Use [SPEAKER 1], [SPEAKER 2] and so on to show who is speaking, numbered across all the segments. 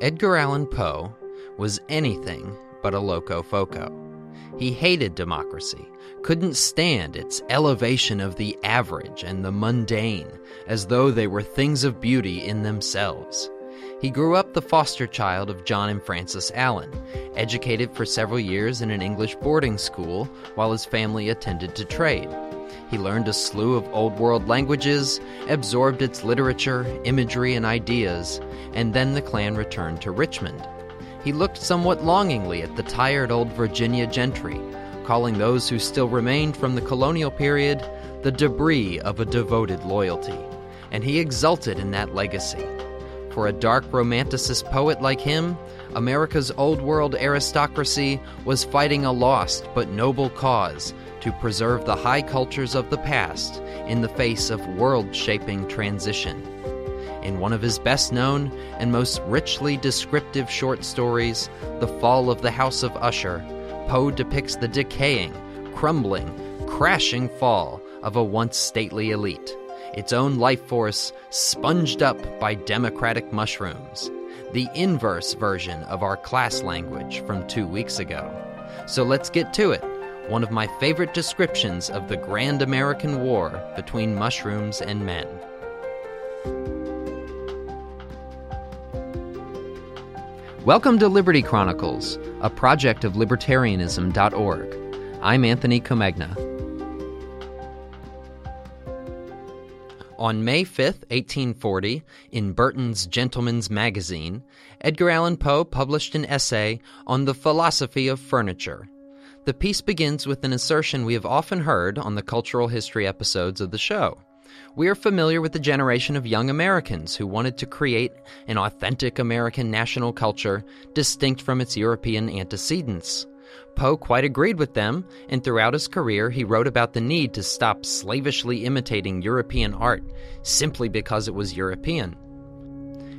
[SPEAKER 1] Edgar Allan Poe was anything but a loco-foco. He hated democracy, couldn't stand its elevation of the average and the mundane, as though they were things of beauty in themselves. He grew up the foster child of John and Frances Allan, educated for several years in an English boarding school while his family attended to trade. He learned a slew of Old World languages, absorbed its literature, imagery, and ideas, and then the clan returned to Richmond. He looked somewhat longingly at the tired old Virginia gentry, calling those who still remained from the colonial period the debris of a devoted loyalty, and he exulted in that legacy. For a dark romanticist poet like him, America's old world aristocracy was fighting a lost but noble cause to preserve the high cultures of the past in the face of world shaping transition. In one of his best known and most richly descriptive short stories, The Fall of the House of Usher, Poe depicts the decaying, crumbling, crashing fall of a once stately elite its own life force sponged up by democratic mushrooms, the inverse version of our class language from two weeks ago. So let's get to it. One of my favorite descriptions of the grand American war between mushrooms and men. Welcome to Liberty Chronicles, a project of libertarianism.org. I'm Anthony Comegna. On May 5, 1840, in Burton's Gentleman's Magazine, Edgar Allan Poe published an essay on the philosophy of furniture. The piece begins with an assertion we have often heard on the cultural history episodes of the show. We are familiar with the generation of young Americans who wanted to create an authentic American national culture distinct from its European antecedents. Poe quite agreed with them, and throughout his career he wrote about the need to stop slavishly imitating European art simply because it was European.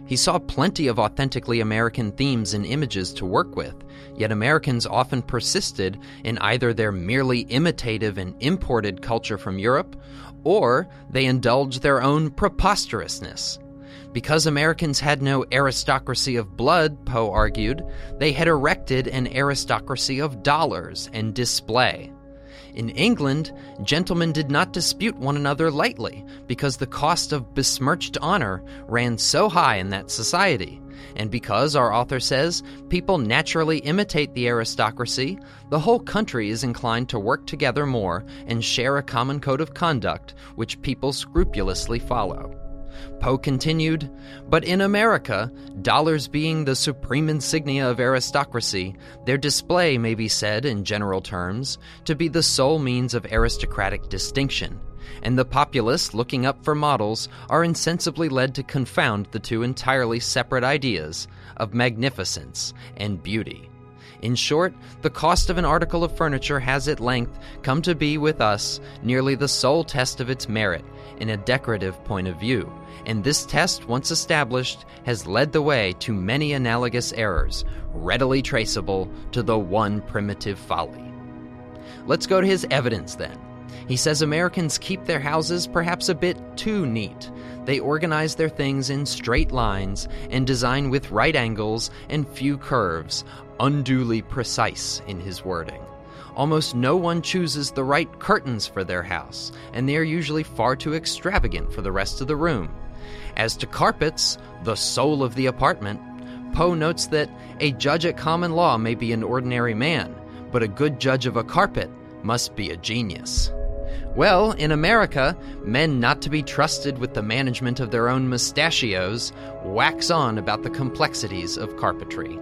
[SPEAKER 1] He saw plenty of authentically American themes and images to work with, yet Americans often persisted in either their merely imitative and imported culture from Europe, or they indulged their own preposterousness. Because Americans had no aristocracy of blood, Poe argued, they had erected an aristocracy of dollars and display. In England, gentlemen did not dispute one another lightly because the cost of besmirched honor ran so high in that society. And because, our author says, people naturally imitate the aristocracy, the whole country is inclined to work together more and share a common code of conduct which people scrupulously follow. Poe continued, But in America, dollars being the supreme insignia of aristocracy, their display may be said, in general terms, to be the sole means of aristocratic distinction, and the populace, looking up for models, are insensibly led to confound the two entirely separate ideas of magnificence and beauty. In short, the cost of an article of furniture has at length come to be with us nearly the sole test of its merit in a decorative point of view, and this test, once established, has led the way to many analogous errors, readily traceable to the one primitive folly. Let's go to his evidence then. He says Americans keep their houses perhaps a bit too neat. They organize their things in straight lines and design with right angles and few curves, unduly precise in his wording. Almost no one chooses the right curtains for their house, and they are usually far too extravagant for the rest of the room. As to carpets, the soul of the apartment, Poe notes that a judge at common law may be an ordinary man, but a good judge of a carpet must be a genius. Well, in America, men not to be trusted with the management of their own mustachios wax on about the complexities of carpentry.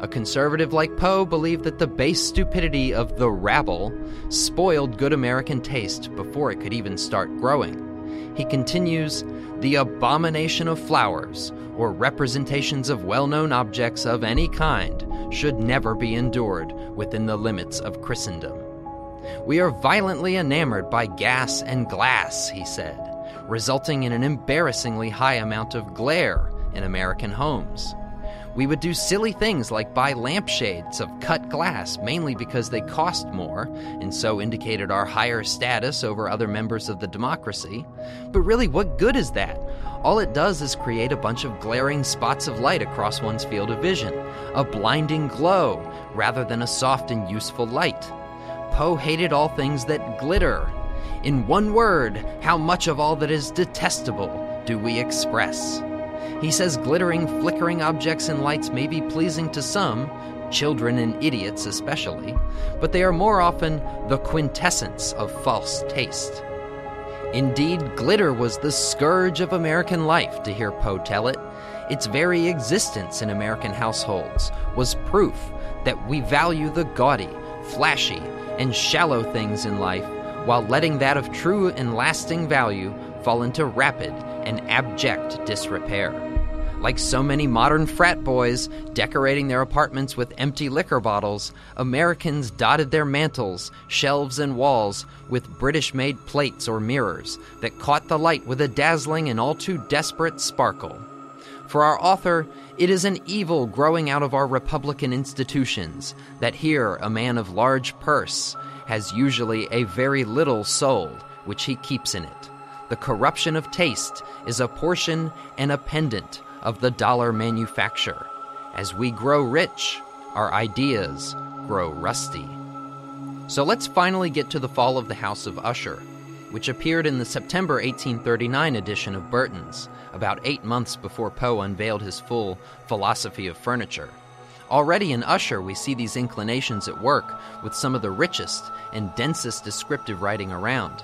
[SPEAKER 1] A conservative like Poe believed that the base stupidity of the rabble spoiled good American taste before it could even start growing. He continues the abomination of flowers, or representations of well known objects of any kind, should never be endured within the limits of Christendom. We are violently enamored by gas and glass, he said, resulting in an embarrassingly high amount of glare in American homes. We would do silly things like buy lampshades of cut glass, mainly because they cost more, and so indicated our higher status over other members of the democracy. But really, what good is that? all it does is create a bunch of glaring spots of light across one's field of vision, a blinding glow rather than a soft and useful light. Poe hated all things that glitter. In one word, how much of all that is detestable do we express? He says glittering, flickering objects and lights may be pleasing to some, children and idiots especially, but they are more often the quintessence of false taste. Indeed, glitter was the scourge of American life, to hear Poe tell it. Its very existence in American households was proof that we value the gaudy, flashy, and shallow things in life while letting that of true and lasting value fall into rapid and abject disrepair. Like so many modern frat boys decorating their apartments with empty liquor bottles, Americans dotted their mantels, shelves, and walls with British made plates or mirrors that caught the light with a dazzling and all too desperate sparkle. For our author, it is an evil growing out of our republican institutions that here a man of large purse has usually a very little soul which he keeps in it. The corruption of taste is a portion and a pendant of the dollar manufacture. As we grow rich, our ideas grow rusty. So let's finally get to the fall of the House of Usher, which appeared in the September 1839 edition of Burton's, about eight months before Poe unveiled his full philosophy of furniture. Already in Usher, we see these inclinations at work with some of the richest and densest descriptive writing around.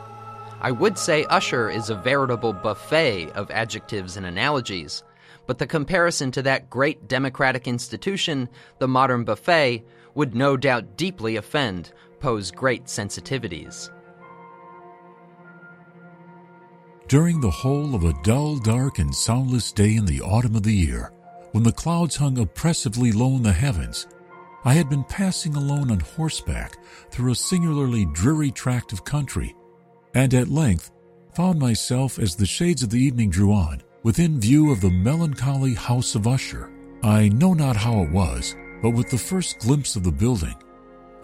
[SPEAKER 1] I would say Usher is a veritable buffet of adjectives and analogies, but the comparison to that great democratic institution, the modern buffet, would no doubt deeply offend Poe's great sensitivities.
[SPEAKER 2] During the whole of a dull, dark, and soundless day in the autumn of the year, when the clouds hung oppressively low in the heavens, I had been passing alone on horseback through a singularly dreary tract of country, and at length found myself, as the shades of the evening drew on, within view of the melancholy house of Usher. I know not how it was, but with the first glimpse of the building,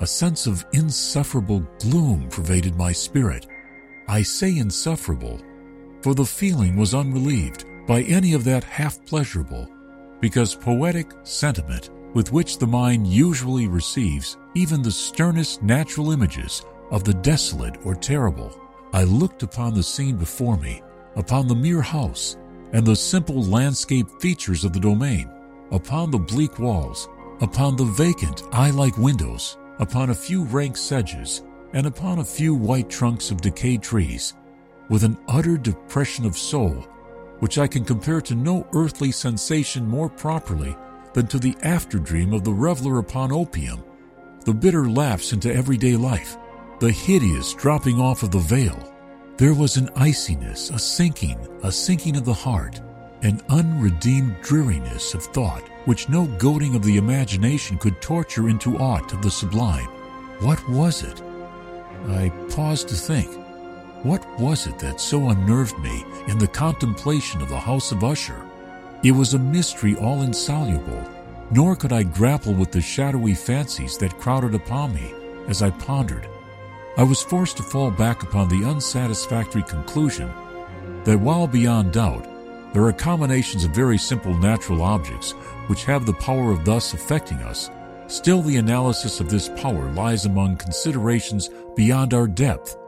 [SPEAKER 2] a sense of insufferable gloom pervaded my spirit. I say insufferable, for the feeling was unrelieved by any of that half pleasurable, because poetic sentiment with which the mind usually receives even the sternest natural images of the desolate or terrible. I looked upon the scene before me, upon the mere house, and the simple landscape features of the domain, upon the bleak walls, upon the vacant eye like windows, upon a few rank sedges, and upon a few white trunks of decayed trees, with an utter depression of soul, which I can compare to no earthly sensation more properly than to the after dream of the reveler upon opium, the bitter lapse into everyday life, the hideous dropping off of the veil there was an iciness, a sinking, a sinking of the heart, an unredeemed dreariness of thought which no goading of the imagination could torture into aught of the sublime. What was it? I paused to think. What was it that so unnerved me in the contemplation of the house of Usher? It was a mystery all insoluble, nor could I grapple with the shadowy fancies that crowded upon me as I pondered I was forced to fall back upon the unsatisfactory conclusion that while beyond doubt there are combinations of very simple natural objects which have the power of thus affecting us, still the analysis of this power lies among considerations beyond our depth.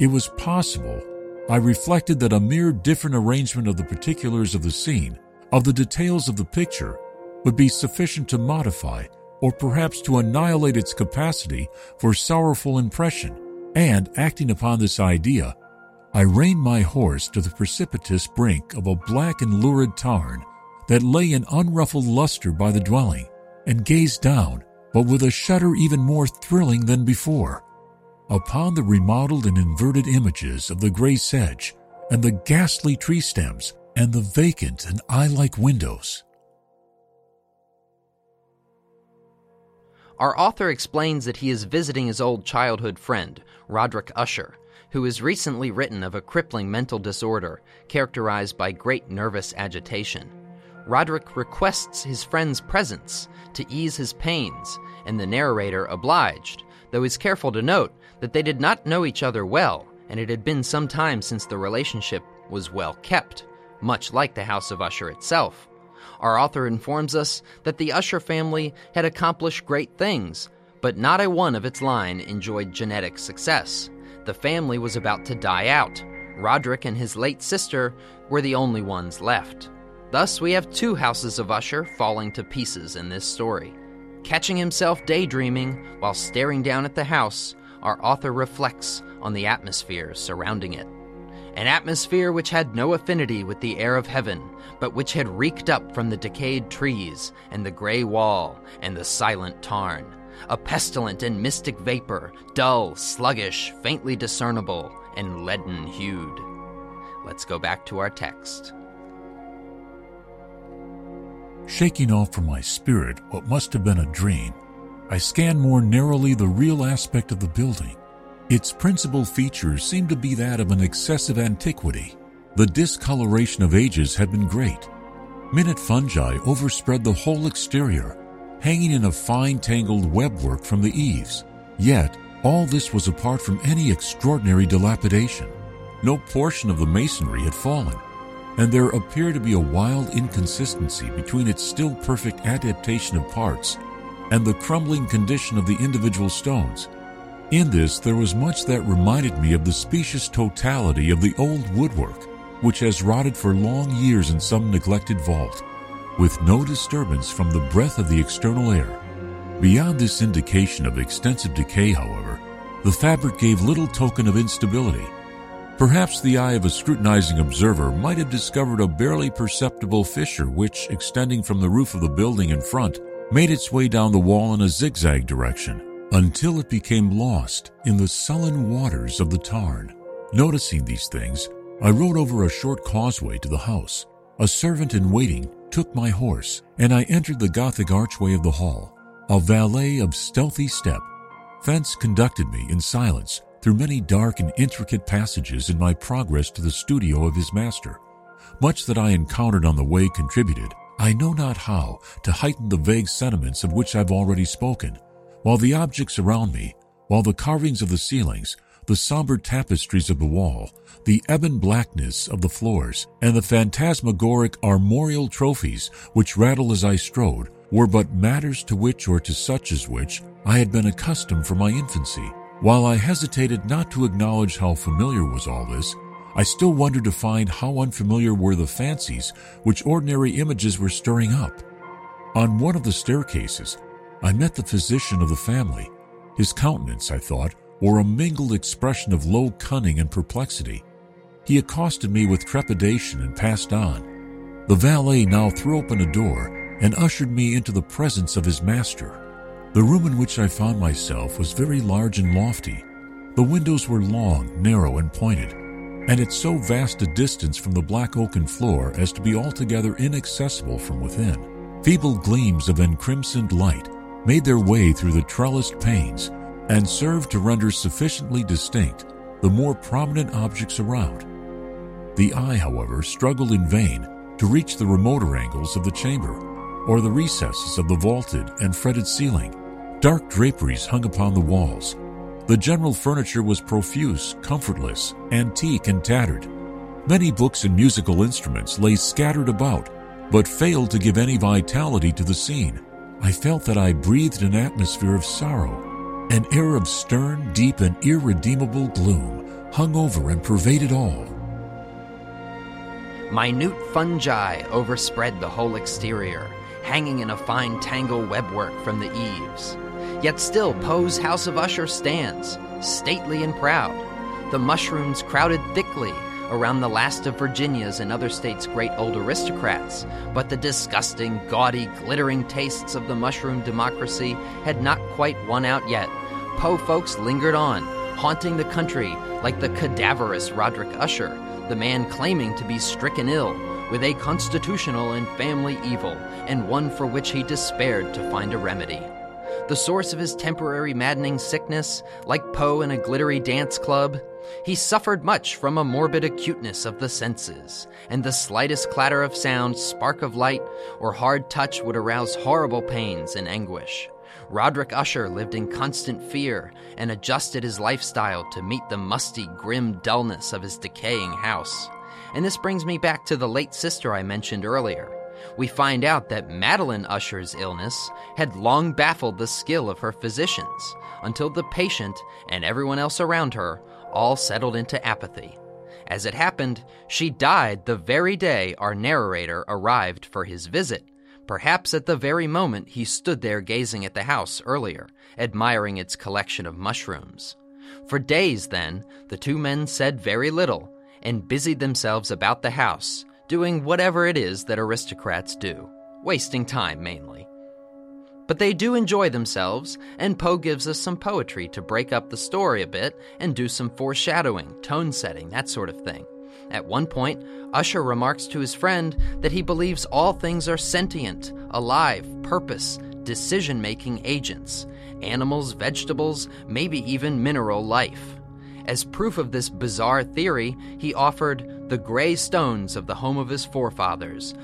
[SPEAKER 2] It was possible, I reflected that a mere different arrangement of the particulars of the scene, of the details of the picture, would be sufficient to modify or perhaps to annihilate its capacity for sorrowful impression and, acting upon this idea, I reined my horse to the precipitous brink of a black and lurid tarn that lay in unruffled luster by the dwelling, and gazed down, but with a shudder even more thrilling than before, upon the remodeled and inverted images of the gray sedge, and the ghastly tree stems, and the vacant and eye like windows.
[SPEAKER 1] Our author explains that he is visiting his old childhood friend, Roderick Usher, who has recently written of a crippling mental disorder characterized by great nervous agitation. Roderick requests his friend's presence to ease his pains, and the narrator obliged, though he is careful to note that they did not know each other well, and it had been some time since the relationship was well kept. much like the House of Usher itself. Our author informs us that the Usher family had accomplished great things, but not a one of its line enjoyed genetic success. The family was about to die out. Roderick and his late sister were the only ones left. Thus, we have two houses of Usher falling to pieces in this story. Catching himself daydreaming while staring down at the house, our author reflects on the atmosphere surrounding it. An atmosphere which had no affinity with the air of heaven, but which had reeked up from the decayed trees and the gray wall and the silent tarn. A pestilent and mystic vapor, dull, sluggish, faintly discernible, and leaden hued. Let's go back to our text.
[SPEAKER 2] Shaking off from my spirit what must have been a dream, I scanned more narrowly the real aspect of the building. Its principal features seemed to be that of an excessive antiquity. The discoloration of ages had been great. Minute fungi overspread the whole exterior, hanging in a fine tangled webwork from the eaves. Yet, all this was apart from any extraordinary dilapidation. No portion of the masonry had fallen, and there appeared to be a wild inconsistency between its still perfect adaptation of parts and the crumbling condition of the individual stones. In this, there was much that reminded me of the specious totality of the old woodwork, which has rotted for long years in some neglected vault, with no disturbance from the breath of the external air. Beyond this indication of extensive decay, however, the fabric gave little token of instability Perhaps the eye of a scrutinizing observer might have discovered a barely perceptible fissure which, extending from the roof of the building in front, made its way down the wall in a zigzag direction until it became lost in the sullen waters of the tarn. Noticing these things, I rode over a short causeway to the house. A servant in waiting took my horse, and I entered the Gothic archway of the hall. A valet of stealthy step, Fence conducted me in silence through many dark and intricate passages in my progress to the studio of his master. Much that I encountered on the way contributed, I know not how, to heighten the vague sentiments of which I've already spoken, while the objects around me, while the carvings of the ceilings, the somber tapestries of the wall, the ebon blackness of the floors, and the phantasmagoric armorial trophies which rattle as I strode, were but matters to which or to such as which I had been accustomed from my infancy. While I hesitated not to acknowledge how familiar was all this, I still wondered to find how unfamiliar were the fancies which ordinary images were stirring up. On one of the staircases, I met the physician of the family. His countenance, I thought, wore a mingled expression of low cunning and perplexity. He accosted me with trepidation and passed on. The valet now threw open a door and ushered me into the presence of his master. The room in which I found myself was very large and lofty. The windows were long, narrow, and pointed, and at so vast a distance from the black oaken floor as to be altogether inaccessible from within. Feeble gleams of encrimsoned light made their way through the trellised panes and served to render sufficiently distinct the more prominent objects around. The eye, however, struggled in vain to reach the remoter angles of the chamber or the recesses of the vaulted and fretted ceiling Dark draperies hung upon the walls. The general furniture was profuse, comfortless, antique, and tattered. Many books and musical instruments lay scattered about, but failed to give any vitality to the scene. I felt that I breathed an atmosphere of sorrow. An air of stern, deep, and irredeemable gloom hung over and pervaded all.
[SPEAKER 1] Minute fungi overspread the whole exterior, hanging in a fine tangle webwork from the eaves. Yet still, Poe's House of Usher stands, stately and proud. The mushrooms crowded thickly around the last of Virginia's and other states' great old aristocrats, but the disgusting, gaudy, glittering tastes of the mushroom democracy had not quite won out yet. Poe folks lingered on, haunting the country like the cadaverous Roderick Usher, the man claiming to be stricken ill with a constitutional and family evil, and one for which he despaired to find a remedy the source of his temporary maddening sickness, like Poe in a glittery dance club, he suffered much from a morbid acuteness of the senses, and the slightest clatter of sound, spark of light, or hard touch would arouse horrible pains and anguish. Roderick Usher lived in constant fear and adjusted his lifestyle to meet the musty, grim dullness of his decaying house. and this brings me back to the late sister I mentioned earlier. We find out that Madeline Usher's illness had long baffled the skill of her physicians until the patient and everyone else around her all settled into apathy. As it happened, she died the very day our narrator arrived for his visit, perhaps at the very moment he stood there gazing at the house earlier, admiring its collection of mushrooms. For days, then, the two men said very little and busied themselves about the house, doing whatever it is that aristocrats do, wasting time mainly. But they do enjoy themselves, and Poe gives us some poetry to break up the story a bit and do some foreshadowing, tone setting, that sort of thing. At one point, Usher remarks to his friend that he believes all things are sentient, alive, purpose, decision making agents animals, vegetables, maybe even mineral life. As proof of this bizarre theory, he offered the gray stones of the home of his forefathers,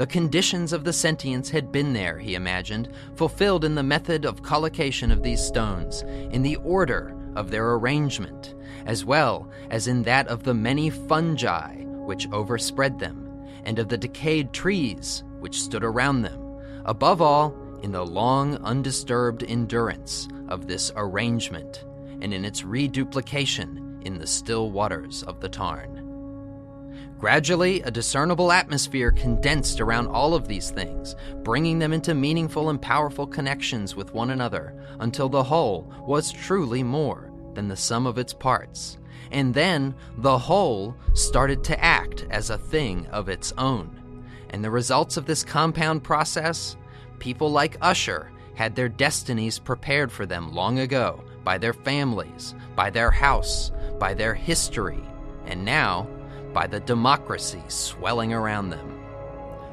[SPEAKER 1] the conditions of the sentience had been there, he imagined, fulfilled in the method of collocation of these stones, in the order of their arrangement, as well as in that of the many fungi which overspread them, and of the decayed trees which stood around them. Above all, in the long, undisturbed endurance of this arrangement, and in its reduplication in the still waters of the Tarn. Gradually, a discernible atmosphere condensed around all of these things, bringing them into meaningful and powerful connections with one another until the whole was truly more than the sum of its parts. And then the whole started to act as a thing of its own. And the results of this compound process? People like Usher had their destinies prepared for them long ago by their families, by their house, by their history, and now by the democracy swelling around them.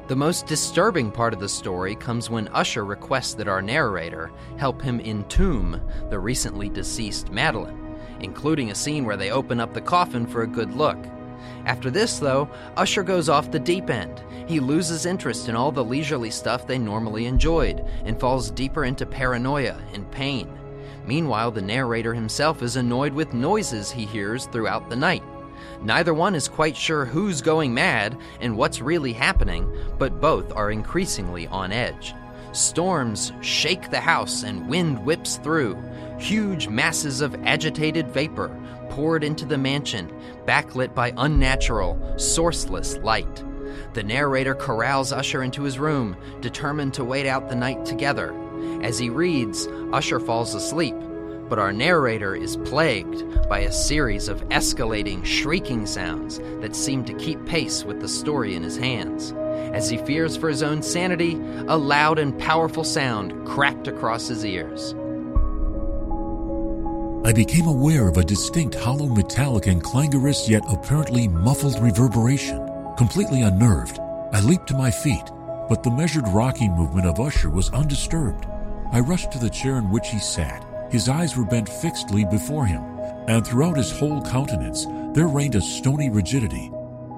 [SPEAKER 1] The most disturbing part of the story comes when Usher requests that our narrator help him entomb the recently deceased Madeline, including a scene where they open up the coffin for a good look. After this, though, Usher goes off the deep end. He loses interest in all the leisurely stuff they normally enjoyed and falls deeper into paranoia and pain. Meanwhile, the narrator himself is annoyed with noises he hears throughout the night. Neither one is quite sure who's going mad and what's really happening, but both are increasingly on edge. Storms shake the house and wind whips through. Huge masses of agitated vapor poured into the mansion, backlit by unnatural, sourceless light. The narrator corrals Usher into his room, determined to wait out the night together. As he reads, Usher falls asleep, but our narrator is plagued by a series of escalating, shrieking sounds that seem to keep pace with the story in his hands. As he fears for his own sanity, a loud and powerful sound cracked across his ears.
[SPEAKER 2] I became aware of a distinct hollow metallic and clangorous yet apparently muffled reverberation. Completely unnerved, I leaped to my feet, but the measured rocking movement of Usher was undisturbed. I rushed to the chair in which he sat his eyes were bent fixedly before him, and throughout his whole countenance there reigned a stony rigidity.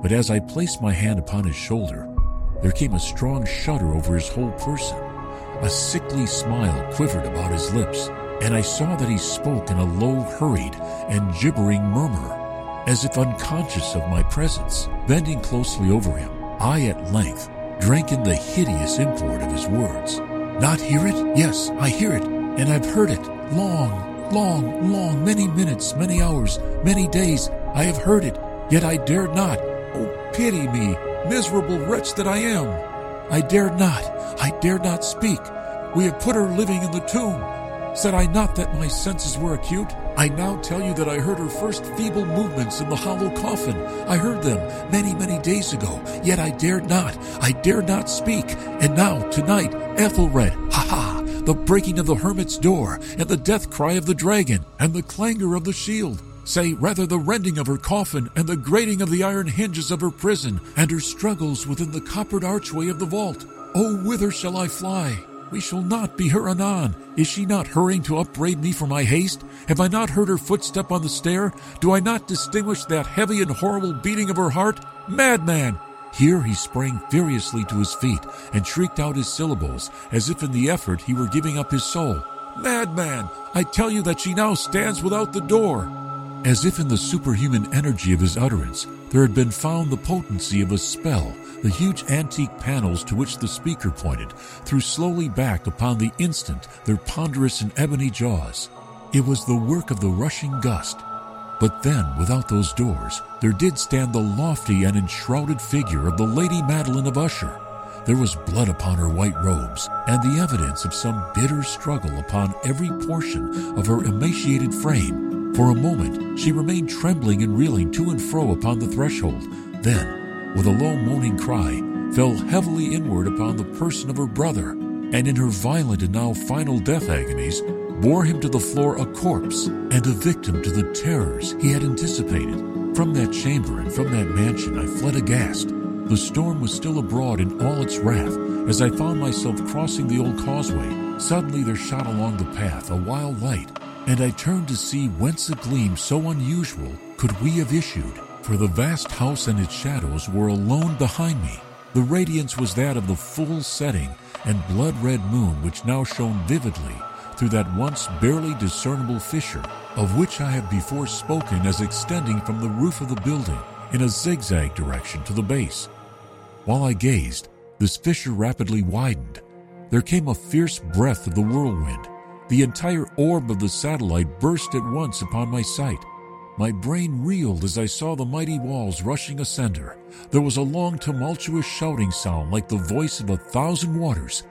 [SPEAKER 2] But as I placed my hand upon his shoulder, there came a strong shudder over his whole person. A sickly smile quivered about his lips, and I saw that he spoke in a low, hurried, and gibbering murmur, as if unconscious of my presence. Bending closely over him, I at length drank in the hideous import of his words. Not hear it? Yes, I hear it, and I've heard it. Long, long, long, many minutes, many hours, many days, I have heard it, yet I dared not. Oh, pity me, miserable wretch that I am! I dared not, I dared not speak. We have put her living in the tomb. Said I not that my senses were acute? I now tell you that I heard her first feeble movements in the hollow coffin. I heard them many, many days ago, yet I dared not, I dared not speak. And now, tonight, Ethelred, ha ha! The breaking of the hermit's door, and the death cry of the dragon, and the clangor of the shield. Say, rather, the rending of her coffin, and the grating of the iron hinges of her prison, and her struggles within the coppered archway of the vault. Oh, whither shall I fly? We shall not be her anon. Is she not hurrying to upbraid me for my haste? Have I not heard her footstep on the stair? Do I not distinguish that heavy and horrible beating of her heart? Madman! Here he sprang furiously to his feet and shrieked out his syllables as if in the effort he were giving up his soul. Madman, I tell you that she now stands without the door. As if in the superhuman energy of his utterance, there had been found the potency of a spell, the huge antique panels to which the speaker pointed threw slowly back upon the instant their ponderous and ebony jaws. It was the work of the rushing gust. But then, without those doors, there did stand the lofty and enshrouded figure of the Lady Madeline of Usher. There was blood upon her white robes, and the evidence of some bitter struggle upon every portion of her emaciated frame. For a moment, she remained trembling and reeling to and fro upon the threshold. Then, with a low moaning cry, fell heavily inward upon the person of her brother, and in her violent and now final death agonies, bore him to the floor a corpse and a victim to the terrors he had anticipated. From that chamber and from that mansion I fled aghast. The storm was still abroad in all its wrath. As I found myself crossing the old causeway, suddenly there shot along the path a wild light, and I turned to see whence a gleam so unusual could we have issued. For the vast house and its shadows were alone behind me. The radiance was that of the full setting and blood red moon which now shone vividly through that once barely discernible fissure, of which I have before spoken as extending from the roof of the building in a zigzag direction to the base. While I gazed, this fissure rapidly widened. There came a fierce breath of the whirlwind. The entire orb of the satellite burst at once upon my sight. My brain reeled as I saw the mighty walls rushing asunder. There was a long, tumultuous shouting sound like the voice of a thousand waters,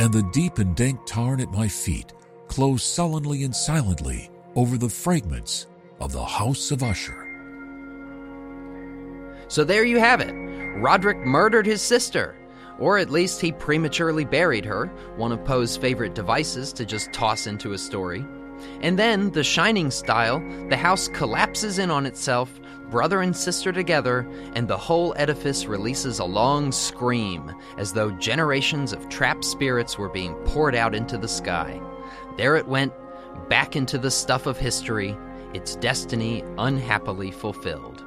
[SPEAKER 2] and the deep and dank tarn at my feet closed sullenly and silently over the fragments of the House of Usher.
[SPEAKER 1] So there you have it. Roderick murdered his sister. Or at least he prematurely buried her, one of Poe's favorite devices to just toss into a story. And then, the Shining style, the house collapses in on itself, brother and sister together, and the whole edifice releases a long scream, as though generations of trapped spirits were being poured out into the sky. There it went, back into the stuff of history, its destiny unhappily fulfilled.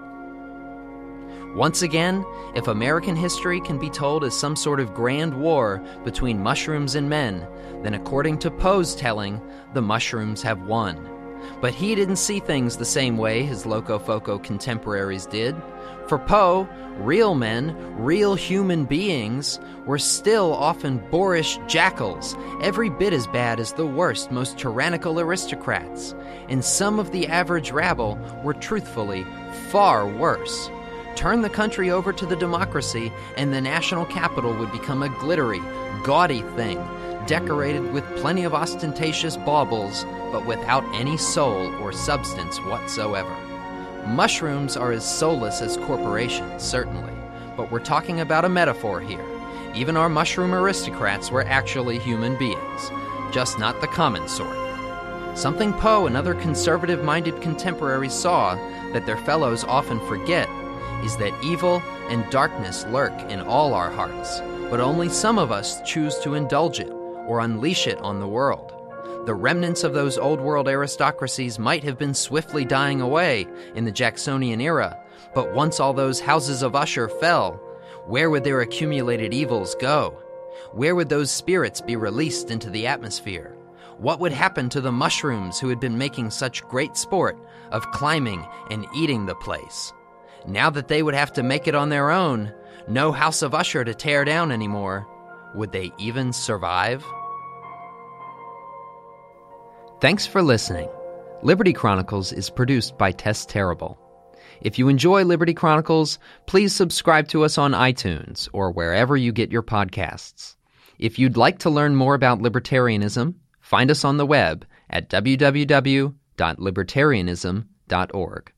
[SPEAKER 1] Once again, if American history can be told as some sort of grand war between mushrooms and men, then according to Poe's telling, the mushrooms have won. But he didn't see things the same way his Locofoco contemporaries did. For Poe, real men, real human beings, were still often boorish jackals, every bit as bad as the worst, most tyrannical aristocrats. And some of the average rabble were truthfully far worse. Turn the country over to the democracy, and the national capital would become a glittery, gaudy thing, decorated with plenty of ostentatious baubles, but without any soul or substance whatsoever. Mushrooms are as soulless as corporations, certainly, but we're talking about a metaphor here. Even our mushroom aristocrats were actually human beings, just not the common sort. Something Poe and other conservative minded contemporaries saw that their fellows often forget is that evil and darkness lurk in all our hearts, but only some of us choose to indulge it or unleash it on the world. The remnants of those old world aristocracies might have been swiftly dying away in the Jacksonian era, but once all those houses of Usher fell, where would their accumulated evils go? Where would those spirits be released into the atmosphere? What would happen to the mushrooms who had been making such great sport of climbing and eating the place? Now that they would have to make it on their own, no House of Usher to tear down anymore, would they even survive? Thanks for listening. Liberty Chronicles is produced by Tess Terrible. If you enjoy Liberty Chronicles, please subscribe to us on iTunes or wherever you get your podcasts. If you'd like to learn more about libertarianism, find us on the web at www.libertarianism.org.